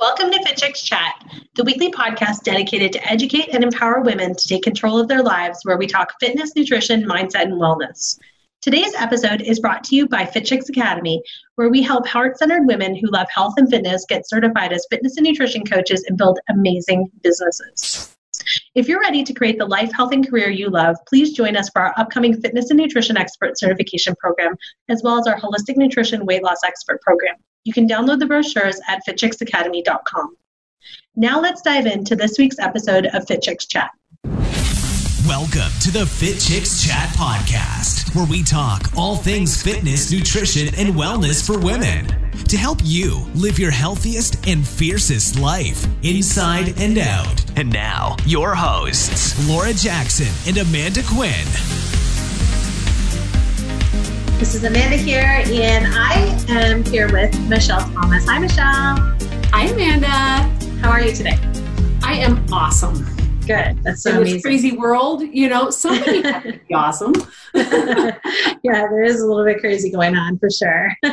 Welcome to Fit Chicks Chat, the weekly podcast dedicated to educate and empower women to take control of their lives, where we talk fitness, nutrition, mindset, and wellness. Today's episode is brought to you by FitChicks Academy, where we help heart centered women who love health and fitness get certified as fitness and nutrition coaches and build amazing businesses. If you're ready to create the life, health, and career you love, please join us for our upcoming fitness and nutrition expert certification program, as well as our holistic nutrition weight loss expert program. You can download the brochures at fitchicksacademy.com. Now let's dive into this week's episode of Fit Chicks Chat. Welcome to the Fit Chicks Chat podcast, where we talk all things fitness, nutrition, and wellness for women to help you live your healthiest and fiercest life inside and out. And now, your hosts, Laura Jackson and Amanda Quinn. This is Amanda here, and I am here with Michelle Thomas. Hi, Michelle. Hi, Amanda. How are you today? I am awesome. Good. That's so In amazing. this crazy world, you know, somebody be awesome. yeah, there is a little bit crazy going on for sure.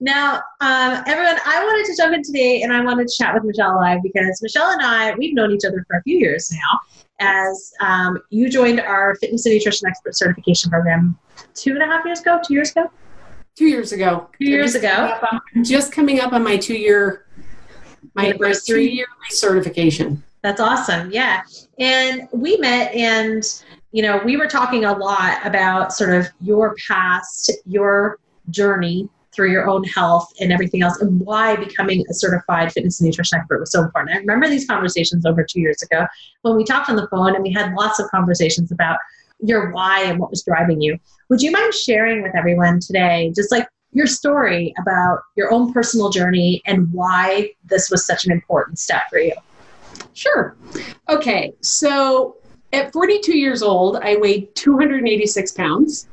now, um, everyone, I wanted to jump in today and I wanted to chat with Michelle live because Michelle and I, we've known each other for a few years now as um, you joined our fitness and nutrition expert certification program two and a half years ago, two years ago? Two years ago. Two years ago. I'm just coming up on my two year, my Anniversary. year certification. That's awesome. Yeah. And we met and, you know, we were talking a lot about sort of your past, your journey through your own health and everything else, and why becoming a certified fitness and nutrition expert was so important. I remember these conversations over two years ago when we talked on the phone and we had lots of conversations about your why and what was driving you. Would you mind sharing with everyone today, just like your story about your own personal journey and why this was such an important step for you? Sure. Okay. So at 42 years old, I weighed 286 pounds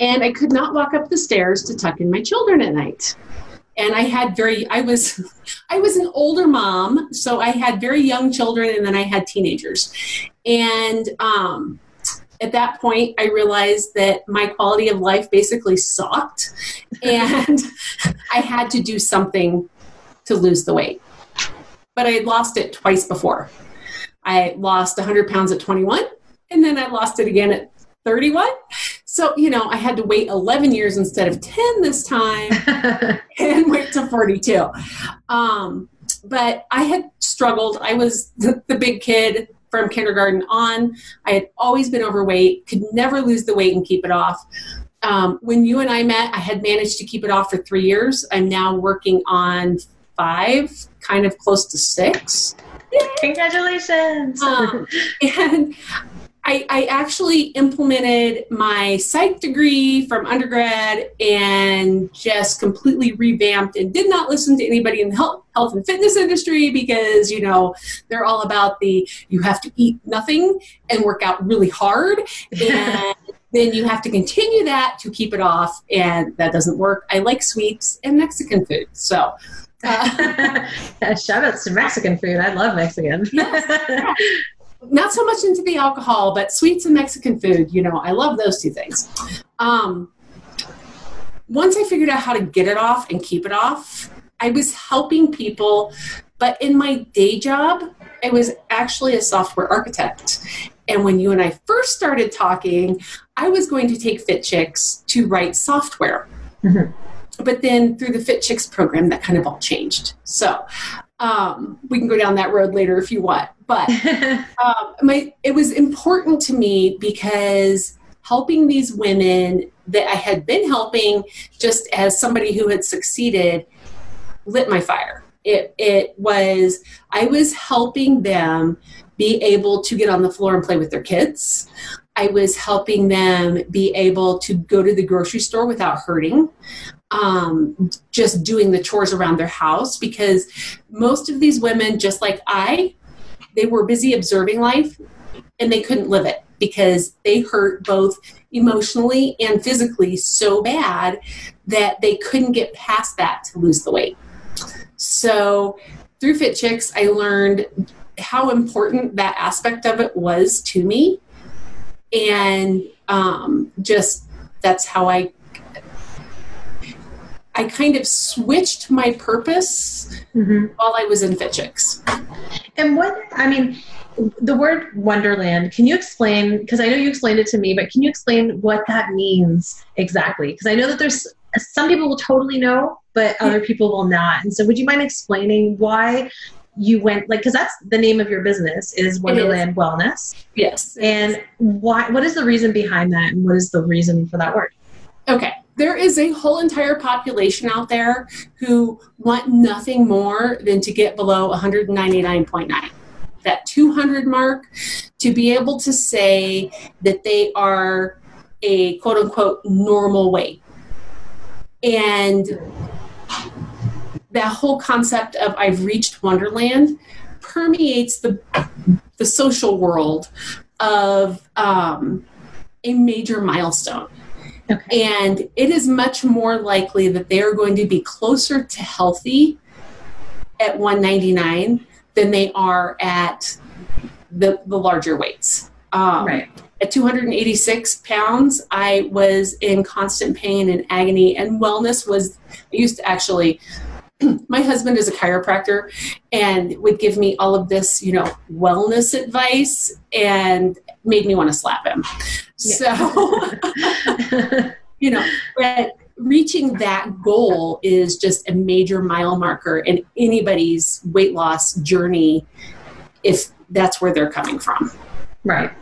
and I could not walk up the stairs to tuck in my children at night. And I had very, I was, I was an older mom, so I had very young children and then I had teenagers. And um, at that point, I realized that my quality of life basically sucked and I had to do something to lose the weight. But I had lost it twice before. I lost 100 pounds at 21, and then I lost it again at 31. So, you know, I had to wait 11 years instead of 10 this time and wait to 42. Um, but I had struggled. I was the, the big kid from kindergarten on. I had always been overweight, could never lose the weight and keep it off. Um, when you and I met, I had managed to keep it off for three years. I'm now working on five, kind of close to six. Congratulations. Um, and I, I actually implemented my psych degree from undergrad and just completely revamped and did not listen to anybody in the health, health and fitness industry because, you know, they're all about the you have to eat nothing and work out really hard. And then you have to continue that to keep it off. And that doesn't work. I like sweets and Mexican food. So, uh, Shout outs to Mexican food. I love Mexican. not so much into the alcohol, but sweets and Mexican food. You know, I love those two things. Um, once I figured out how to get it off and keep it off, I was helping people. But in my day job, I was actually a software architect. And when you and I first started talking, I was going to take Fit Chicks to write software. Mhm. But then through the Fit Chicks program, that kind of all changed. So um, we can go down that road later if you want. But um, my, it was important to me because helping these women that I had been helping just as somebody who had succeeded lit my fire. It, it was, I was helping them be able to get on the floor and play with their kids. I was helping them be able to go to the grocery store without hurting. Um, just doing the chores around their house because most of these women, just like I, they were busy observing life and they couldn't live it because they hurt both emotionally and physically so bad that they couldn't get past that to lose the weight. So through Fit Chicks, I learned how important that aspect of it was to me. And um, just that's how I I kind of switched my purpose mm-hmm. while I was in Fit Chicks. And what I mean, the word Onederland. Can you explain? Because I know you explained it to me, but can you explain what that means exactly? Because I know that there's some people will totally know, but other people will not. And so, would you mind explaining why you went like because that's the name of your business is Onederland is. Wellness. Yes. And why? What is the reason behind that, and what is the reason for that word? Okay. There is a whole entire population out there who want nothing more than to get below 199.9 that 200 mark to be able to say that they are a quote unquote normal weight. And that whole concept of I've reached Onederland permeates the the social world of um, a major milestone. Okay. And it is much more likely that they are going to be closer to healthy at 199 than they are at the, the larger weights. Um, right. At 286 pounds, I was in constant pain and agony, and wellness was, I used to actually, my husband is a chiropractor and would give me all of this, you know, wellness advice and made me want to slap him. Yeah. So, you know, but reaching that goal is just a major mile marker in anybody's weight loss journey if that's where they're coming from right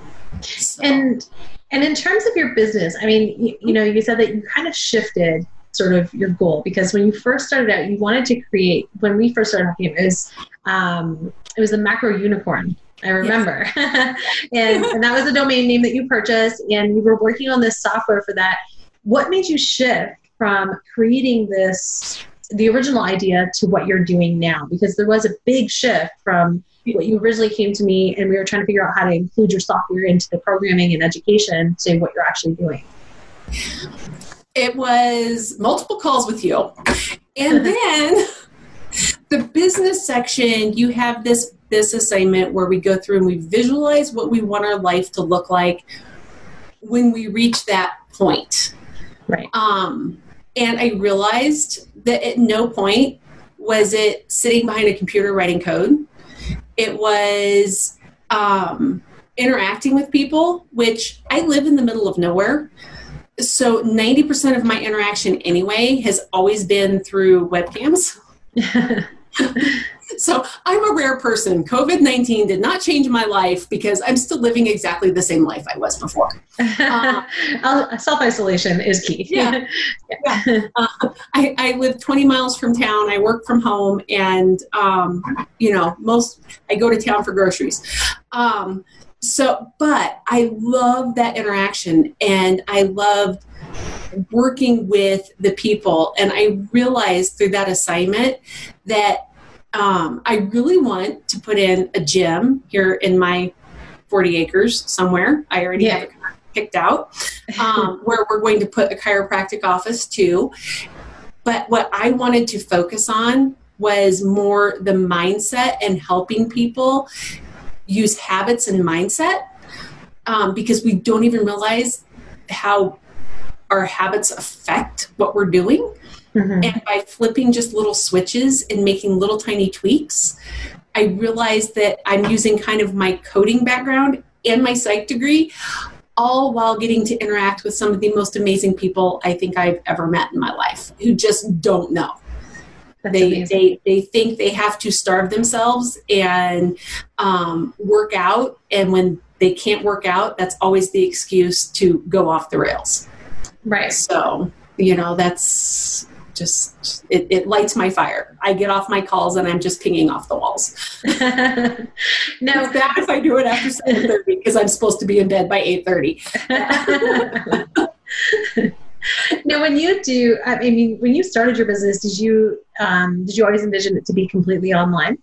so. and and in terms of your business i mean you, you know you said that you kind of shifted sort of your goal because when you first started out you wanted to create when we first started talking it was um, it was the macro unicorn I remember. Yes. and, and that was a domain name that you purchased, and you were working on this software for that. What made you shift from creating this the original idea to what you're doing now because there was a big shift from what you originally came to me and we were trying to figure out how to include your software into the programming and education to what you're actually doing it was multiple calls with you and then the business section you have this this assignment where we go through and we visualize what we want our life to look like when we reach that point right um and I realized that at no point was it sitting behind a computer writing code. It was um, interacting with people, which I live in the middle of nowhere. So 90% of my interaction anyway has always been through webcams. so I'm a rare person. COVID 19 did not change my life because I'm still living exactly the same life I was before. Uh, Self isolation is key. yeah. yeah. Uh, I, I, live 20 miles from town. I work from home, and, um, you know, most, I go to town for groceries. Um, so, but I love that interaction, and I loved working with the people. And I realized through that assignment that um, I really want to put in a gym here in my 40 acres somewhere. I already yeah. have it picked out um, where we're going to put a chiropractic office too. But what I wanted to focus on was more the mindset and helping people use habits and mindset um, because we don't even realize how our habits affect what we're doing. Mm-hmm. And by flipping just little switches and making little tiny tweaks, I realized that I'm using kind of my coding background and my psych degree, all while getting to interact with some of the most amazing people I think I've ever met in my life who just don't know. They, they they think they have to starve themselves and um, work out, and when they can't work out, that's always the excuse to go off the rails. Right. So you know that's just it, it, lights my fire. I get off my calls and I'm just pinging off the walls. no, it's bad if I do it after seven thirty because I'm supposed to be in bed by eight thirty. now, when you do, I mean, when you started your business, did you um, did you always envision it to be completely online?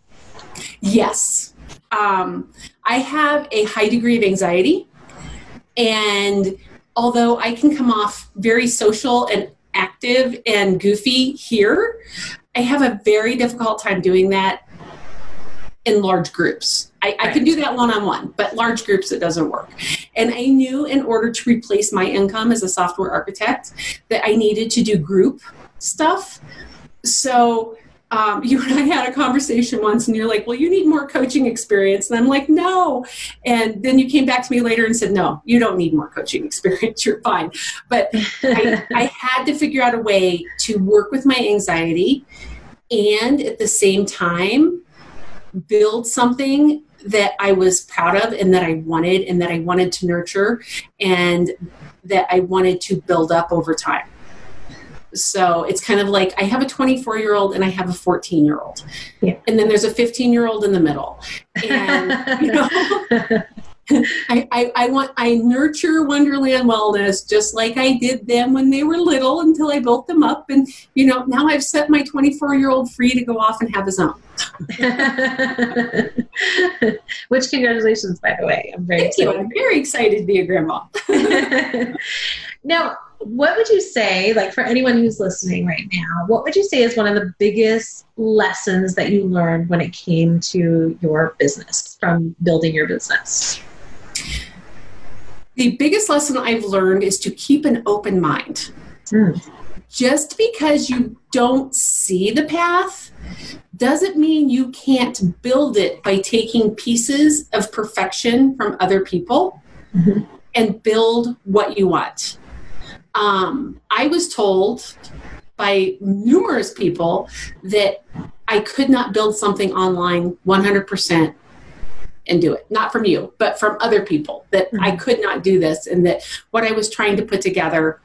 Yes. Um, I have a high degree of anxiety, and although I can come off very social and active and goofy here, I have a very difficult time doing that in large groups. I, right. I can do that one on one, but large groups it doesn't work. And I knew in order to replace my income as a software architect that I needed to do group stuff. So um, you and I had a conversation once, and you're like, "Well, you need more coaching experience," and I'm like, "No." And then you came back to me later and said, "No, you don't need more coaching experience. You're fine." But I, I had to figure out a way to work with my anxiety, and at the same time, build something that I was proud of and that I wanted and that I wanted to nurture and that I wanted to build up over time. So it's kind of like I have a 24 year old and I have a 14 year old. Yeah. And then there's a 15 year old in the middle. And, you know, I, I, I, want I nurture Onederland Wellness just like I did them when they were little until I built them up and you know now I've set my 24 year old free to go off and have his own. Which congratulations by the way. I'm very Thank excited. You. I'm very excited to be a grandma. now what would you say, like for anyone who's listening right now, what would you say is one of the biggest lessons that you learned when it came to your business from building your business? The biggest lesson I've learned is to keep an open mind. Mm. Just because you don't see the path doesn't mean you can't build it by taking pieces of perfection from other people mm-hmm. and build what you want. Um, I was told by numerous people that I could not build something online 100% and do it. Not from you, but from other people, that mm-hmm. I could not do this and that what I was trying to put together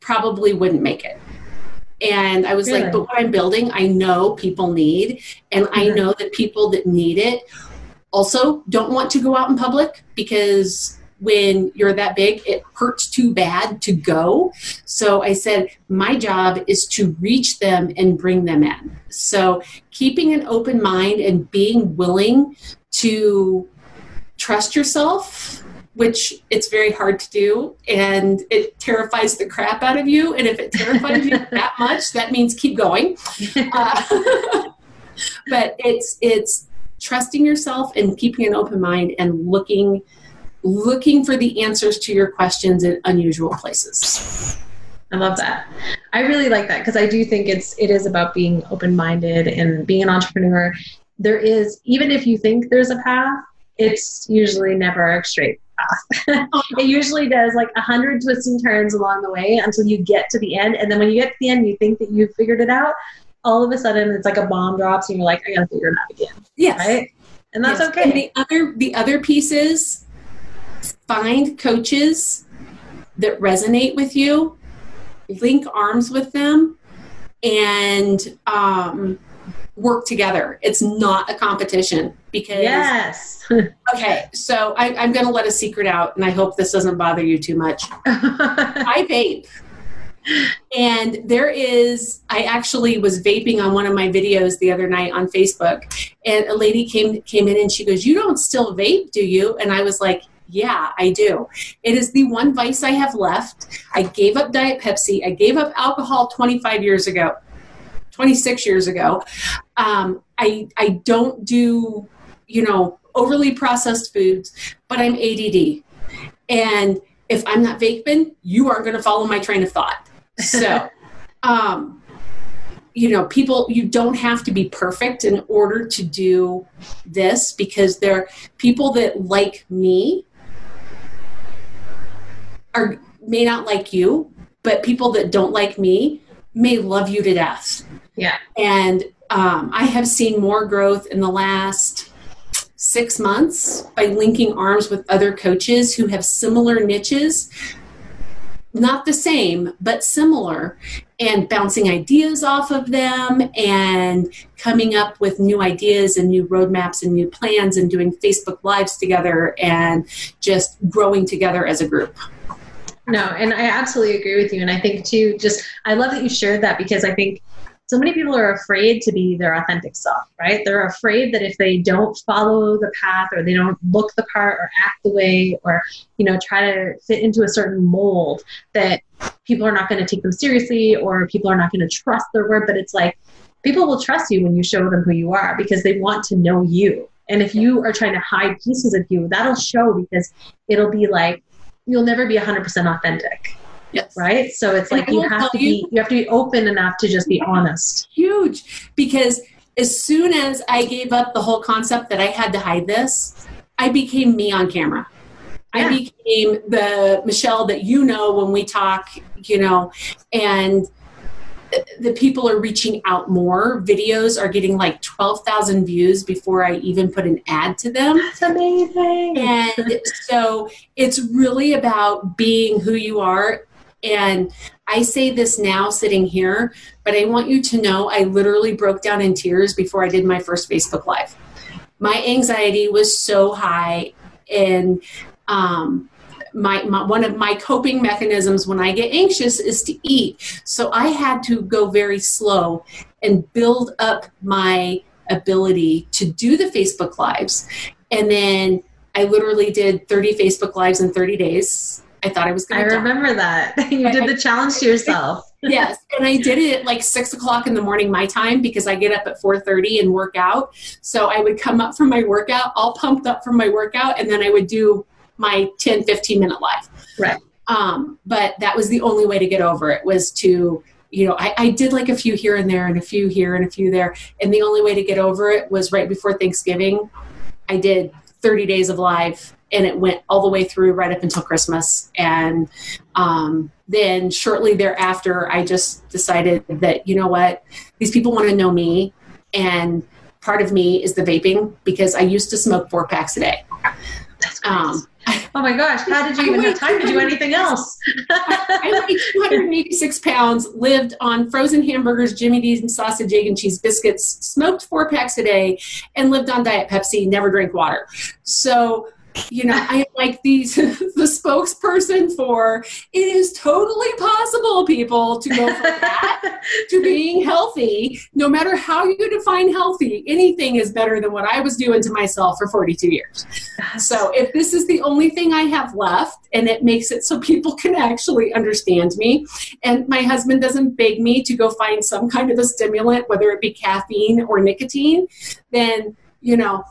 probably wouldn't make it. And I was really? like, but what I'm building, I know people need, and mm-hmm. I know that people that need it also don't want to go out in public because when you're that big, it hurts too bad to go. So I said, my job is to reach them and bring them in. So keeping an open mind and being willing to trust yourself which it's very hard to do and it terrifies the crap out of you and if it terrifies you that much that means keep going uh, but it's it's trusting yourself and keeping an open mind and looking looking for the answers to your questions in unusual places. I love that. I really like that because I do think it's it is about being open-minded and being an entrepreneur. There is even if you think there's a path, it's usually never a straight path. it usually does like a hundred twists and turns along the way until you get to the end. And then when you get to the end, you think that you've figured it out. All of a sudden, it's like a bomb drops, and you're like, "I gotta figure it out again." Yes, right. And that's yes. okay. And the other the other pieces find coaches that resonate with you, link arms with them, and um, work together. It's not a competition because. Yes. okay, so I, I'm going to let a secret out, and I hope this doesn't bother you too much. I vape. And there is, I actually was vaping on one of my videos the other night on Facebook, and a lady came came in and she goes, "You don't still vape, do you?" And I was like, yeah, I do. It is the one vice I have left. I gave up Diet Pepsi. I gave up alcohol 25 years ago, 26 years ago. Um, I, I don't do, you know, overly processed foods, but I'm ADD. And if I'm not vaping, you aren't going to follow my train of thought. So, um, you know, people, you don't have to be perfect in order to do this because there are people that like me are may not like you, but people that don't like me may love you to death. Yeah. And um, I have seen more growth in the last six months by linking arms with other coaches who have similar niches, not the same, but similar, and bouncing ideas off of them and coming up with new ideas and new roadmaps and new plans and doing Facebook Lives together and just growing together as a group. No, and I absolutely agree with you. And I think too, just I love that you shared that because I think so many people are afraid to be their authentic self, right? They're afraid that if they don't follow the path or they don't look the part or act the way or, you know, try to fit into a certain mold, that people are not going to take them seriously or people are not going to trust their word. But it's like people will trust you when you show them who you are because they want to know you. And if you are trying to hide pieces of you, that'll show because it'll be like, you'll never be 100% authentic Yes. Right. So it's And like you have to be you have to be open enough to just be honest. Huge. Because as soon as I gave up the whole concept that I had to hide this, I became me on camera. Yeah. I became the Michelle that you know when we talk, you know, and the people are reaching out more. Videos are getting like 12,000 views before I even put an ad to them. That's amazing. And so it's really about being who you are. And I say this now sitting here, but I want you to know I literally broke down in tears before I did my first Facebook Live. My anxiety was so high, and um, my, my one of my coping mechanisms when I get anxious is to eat. So I had to go very slow and build up my ability to do the Facebook Lives. And then I literally did 30 Facebook Lives in 30 days. I thought I was going to I remember that. You did the challenge to yourself. yes and i did it at like six o'clock in the morning my time because i get up at 4.30 and work out so i would come up from my workout all pumped up from my workout and then i would do my 10 15 minute life. Right. um, but that was the only way to get over it was to you know I, I did like a few here and there and a few here and a few there and the only way to get over it was right before thanksgiving i did 30 days of live and it went all the way through right up until christmas and um, then shortly thereafter i just decided that you know what these people want to know me and part of me is the vaping because i used to smoke four packs a day That's great. um, oh my gosh, how did you even have time to do anything else? I weighed 286 pounds, lived on frozen hamburgers, Jimmy D's, and sausage, egg, and cheese biscuits, smoked four packs a day, and lived on Diet Pepsi, never drank water. So, you know, I am like these, the spokesperson for it is totally possible, people, to go from that to being healthy. No matter how you define healthy, anything is better than what I was doing to myself for 42 years. So if this is the only thing I have left and it makes it so people can actually understand me, and my husband doesn't beg me to go find some kind of a stimulant, whether it be caffeine or nicotine, then, you know,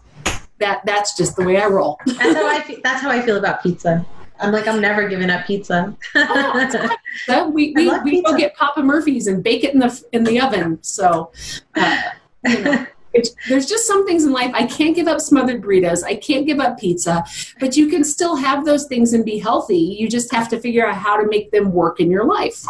that that's just the way I roll. that's how I feel, that's how I feel about pizza. I'm like I'm never giving up pizza. Oh, it's fine. So we we, we go get Papa Murphy's and bake it in the in the oven. So uh, you know, it's, there's just some things in life I can't give up smothered burritos. I can't give up pizza, but you can still have those things and be healthy. You just have to figure out how to make them work in your life.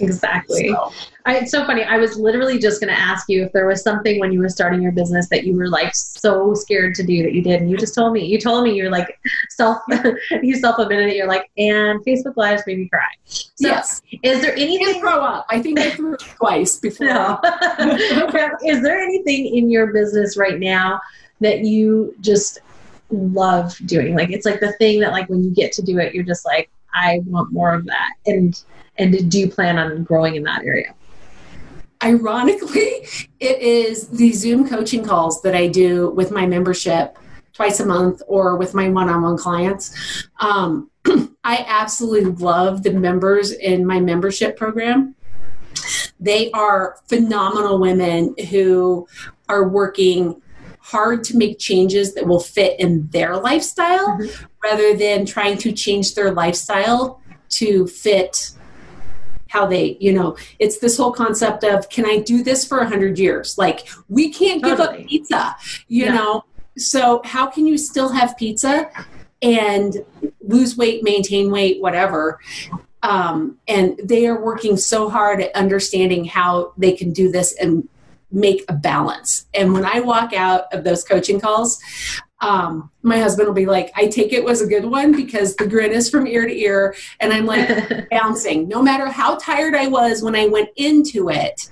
exactly. So, I, it's so funny. I was literally just going to ask you if there was something when you were starting your business that you were like so scared to do that you did, and you just told me. You told me you're like self. you self admitted it. You're like, and Facebook Lives made me cry. So, yes, is there anything? throw up. I think I threw twice before. No. is there anything in your business right now that you just love doing? Like it's like the thing that like when you get to do it, you're just like, I want more of that. And and do you plan on growing in that area? Ironically, it is the Zoom coaching calls that I do with my membership twice a month or with my one on one clients. Um, I absolutely love the members in my membership program. They are phenomenal women who are working hard to make changes that will fit in their lifestyle Mhm. rather than trying to change their lifestyle to fit how they you know it's this whole concept of can i do this for 100 years? Like we can't give up pizza you Yeah. know? So how can you still have pizza and lose weight maintain weight whatever? Um, and they are working so hard at understanding how they can do this and make a balance. And when i walk out of those coaching calls um, my husband will be like i take it was a good one because the grin is from ear to ear and i'm like bouncing. No matter how tired I was when I went into it,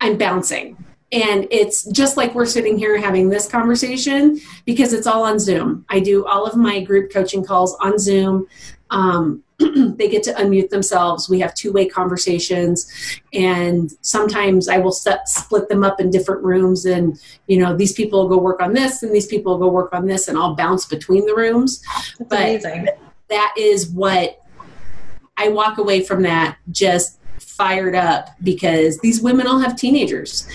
I'm bouncing. And it's just like we're sitting here having this conversation because it's all on Zoom. I do all of my group coaching calls on Zoom. Um, they get to unmute themselves. We have two way conversations. And sometimes I will set, split them up in different rooms. And, you know, these people will go work on this and these people will go work on this, and I'll bounce between the rooms That's But- amazing. that is what I walk away from that just fired up because these women all have teenagers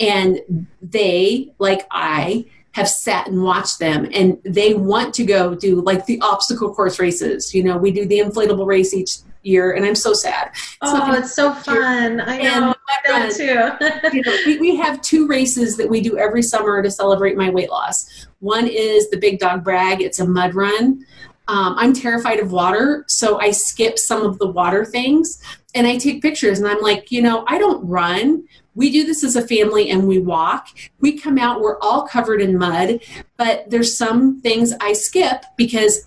and they, like I, have sat and watched them and they want to go do like the obstacle course races. You know, we do the inflatable race each year, and I'm so sad. oh, it's so fun! I know that too. you know, we, we have two races that we do every summer to celebrate my weight loss. One is the Big Dog Brag. It's a mud run. Um, I'm terrified of water, so I skip some of the water things and I take pictures. And I'm like, you know, I don't run. We do this as a family and we walk. We come out, we're all covered in mud, but there's some things I skip because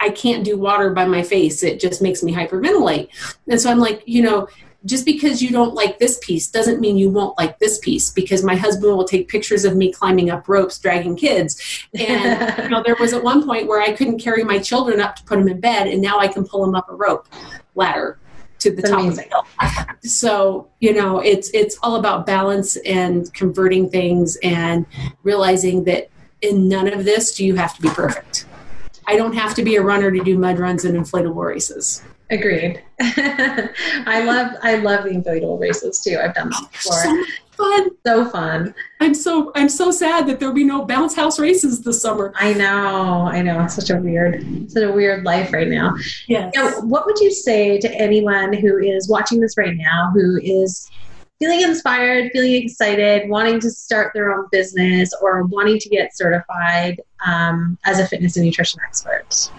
I can't do water by my face. It just makes me hyperventilate. And so I'm like, you know, just because you don't like this piece doesn't mean you won't like this piece because my husband will take pictures of me climbing up ropes dragging kids and you know there was at one point where i couldn't carry my children up to put them in bed and now i can pull them up a rope ladder to the That's top amazing. of the hill so you know it's it's all about balance and converting things and realizing that in none of this do you have to be perfect i don't have to be a runner to do mud runs and inflatable races Agreed. I love I love the inflatable races too. I've done them before. so fun So fun. I'm so I'm so sad that there'll be no bounce house races this summer. I know. I know. It's such a weird, such a weird life right now. Yes. Now, what would you say to anyone who is watching this right now, who is feeling inspired, feeling excited, wanting to start their own business, or wanting to get certified um, as a fitness and nutrition expert?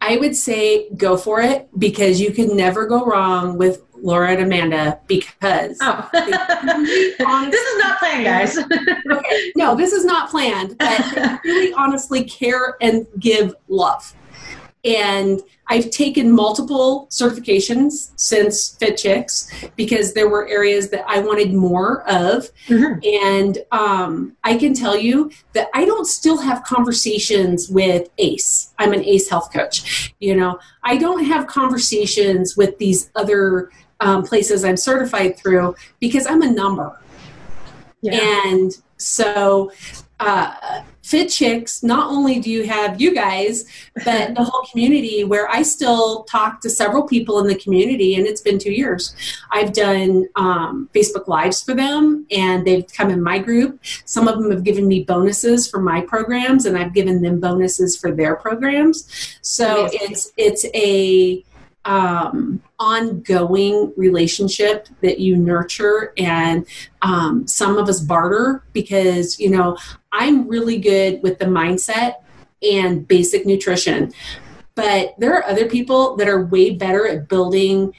I would say go for it because you can never go wrong with Laura and Amanda because Oh, this is not planned, guys. okay, no, this is not planned, but really honestly care and give love. And I've taken multiple certifications since Fit Chicks because there were areas that I wanted more of. Mhm. And um, I can tell you that I don't still have conversations with ACE. I'm an ACE health coach. You know, I don't have conversations with these other um, places I'm certified through because I'm a number. Yeah. And so, uh, Fit Chicks, not only do you have you guys, but the whole community where I still talk to several people in the community, and it's been two years. I've done um, Facebook Lives for them, and they've come in my group. Some of them have given me bonuses for my programs, and I've given them bonuses for their programs. So Amazing. it's it's a um, ongoing relationship that you nurture and um, some of us barter because you know i'm really good with the mindset and basic nutrition. But there are other people that are way better at building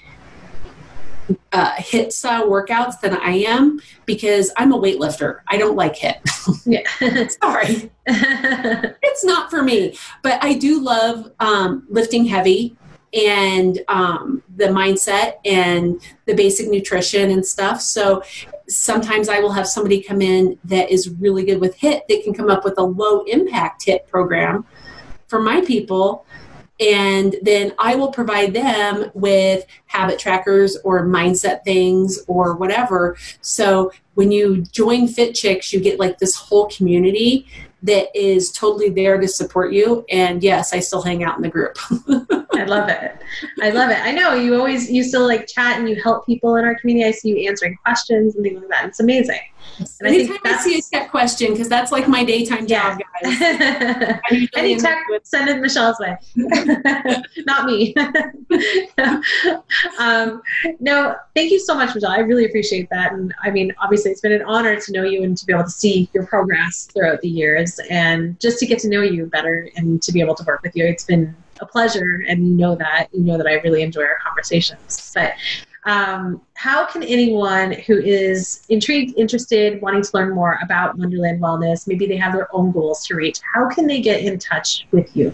uh, HIIT style workouts than i am because i'm a weightlifter. I don't like HIIT. Yeah. sorry. It's not for me. But i do love um, lifting heavy and um, the mindset and the basic nutrition and stuff. So sometimes i will have somebody come in that is really good with HIIT that can come up with a low impact HIIT program for my people. And then i will provide them with habit trackers or mindset things or whatever. So when you join fit chicks you get like this whole community that is totally there to support you and yes i still hang out in the group I love it. I love it. I know you always you still like chat and you help people in our community. I see you answering questions and things like that. It's amazing. And I think anytime i, see a tech question because that's like my daytime Yeah. job guys Any tech, send it Michelle's way. Not me. um, no, thank you so much, Michelle. I really appreciate that. And I mean, obviously, it's been an honor to know you and to be able to see your progress throughout the years and just to get to know you better and to be able to work with you. It's been a pleasure. And you know that. You know that I really enjoy our conversations. But um, how can anyone who is intrigued, interested, wanting to learn more about Onederland Wellness, maybe they have their own goals to reach, how can they get in touch with you?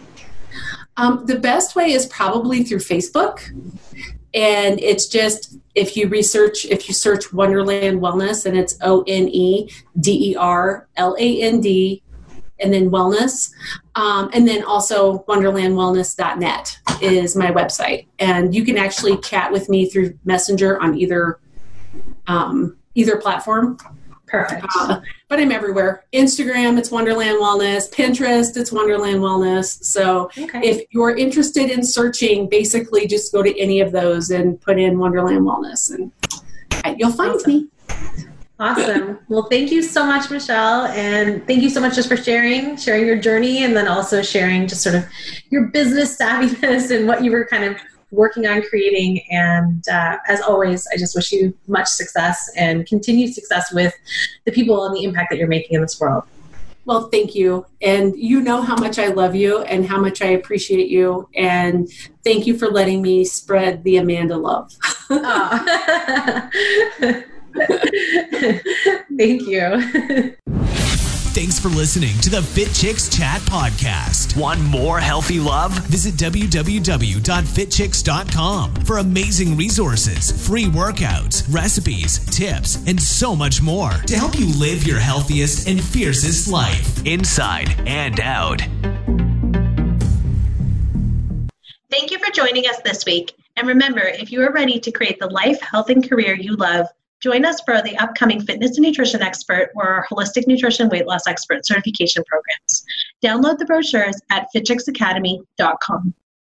Um, the best way is probably through Facebook. And it's just if you research, if you search Onederland Wellness, and it's O N E D E R L A N D, and then wellness. Um, and then also onederlandwellness.net is my website. And you can actually chat with me through Messenger on either um, either platform. Perfect. Uh, but I'm everywhere. Instagram, it's Onederland Wellness. Pinterest, it's Onederland Wellness. So Okay. if you're interested in searching, basically just go to any of those and put in Onederland Wellness, and uh, you'll find Awesome. me. Awesome. Well, thank you so much, Michelle. And thank you so much just for sharing, sharing your journey and then also sharing just sort of your business savviness and what you were kind of working on creating. And uh, as always, I just wish you much success and continued success with the people and the impact that you're making in this world. Well, thank you. And you know how much I love you and how much I appreciate you. And thank you for letting me spread the Amanda love. thank you. Thanks for listening to the Fit Chicks Chat Podcast. Want more healthy love? Visit www.fitchicks.com for amazing resources, free workouts, recipes, tips, and so much more to help you live your healthiest and fiercest life, inside and out. Thank you for joining us this week. And remember, if you are ready to create the life, health, and career you love, Join us for the upcoming Fitness and Nutrition Expert or our Holistic Nutrition Weight Loss Expert certification programs. Download the brochures at fitchicksacademy.com.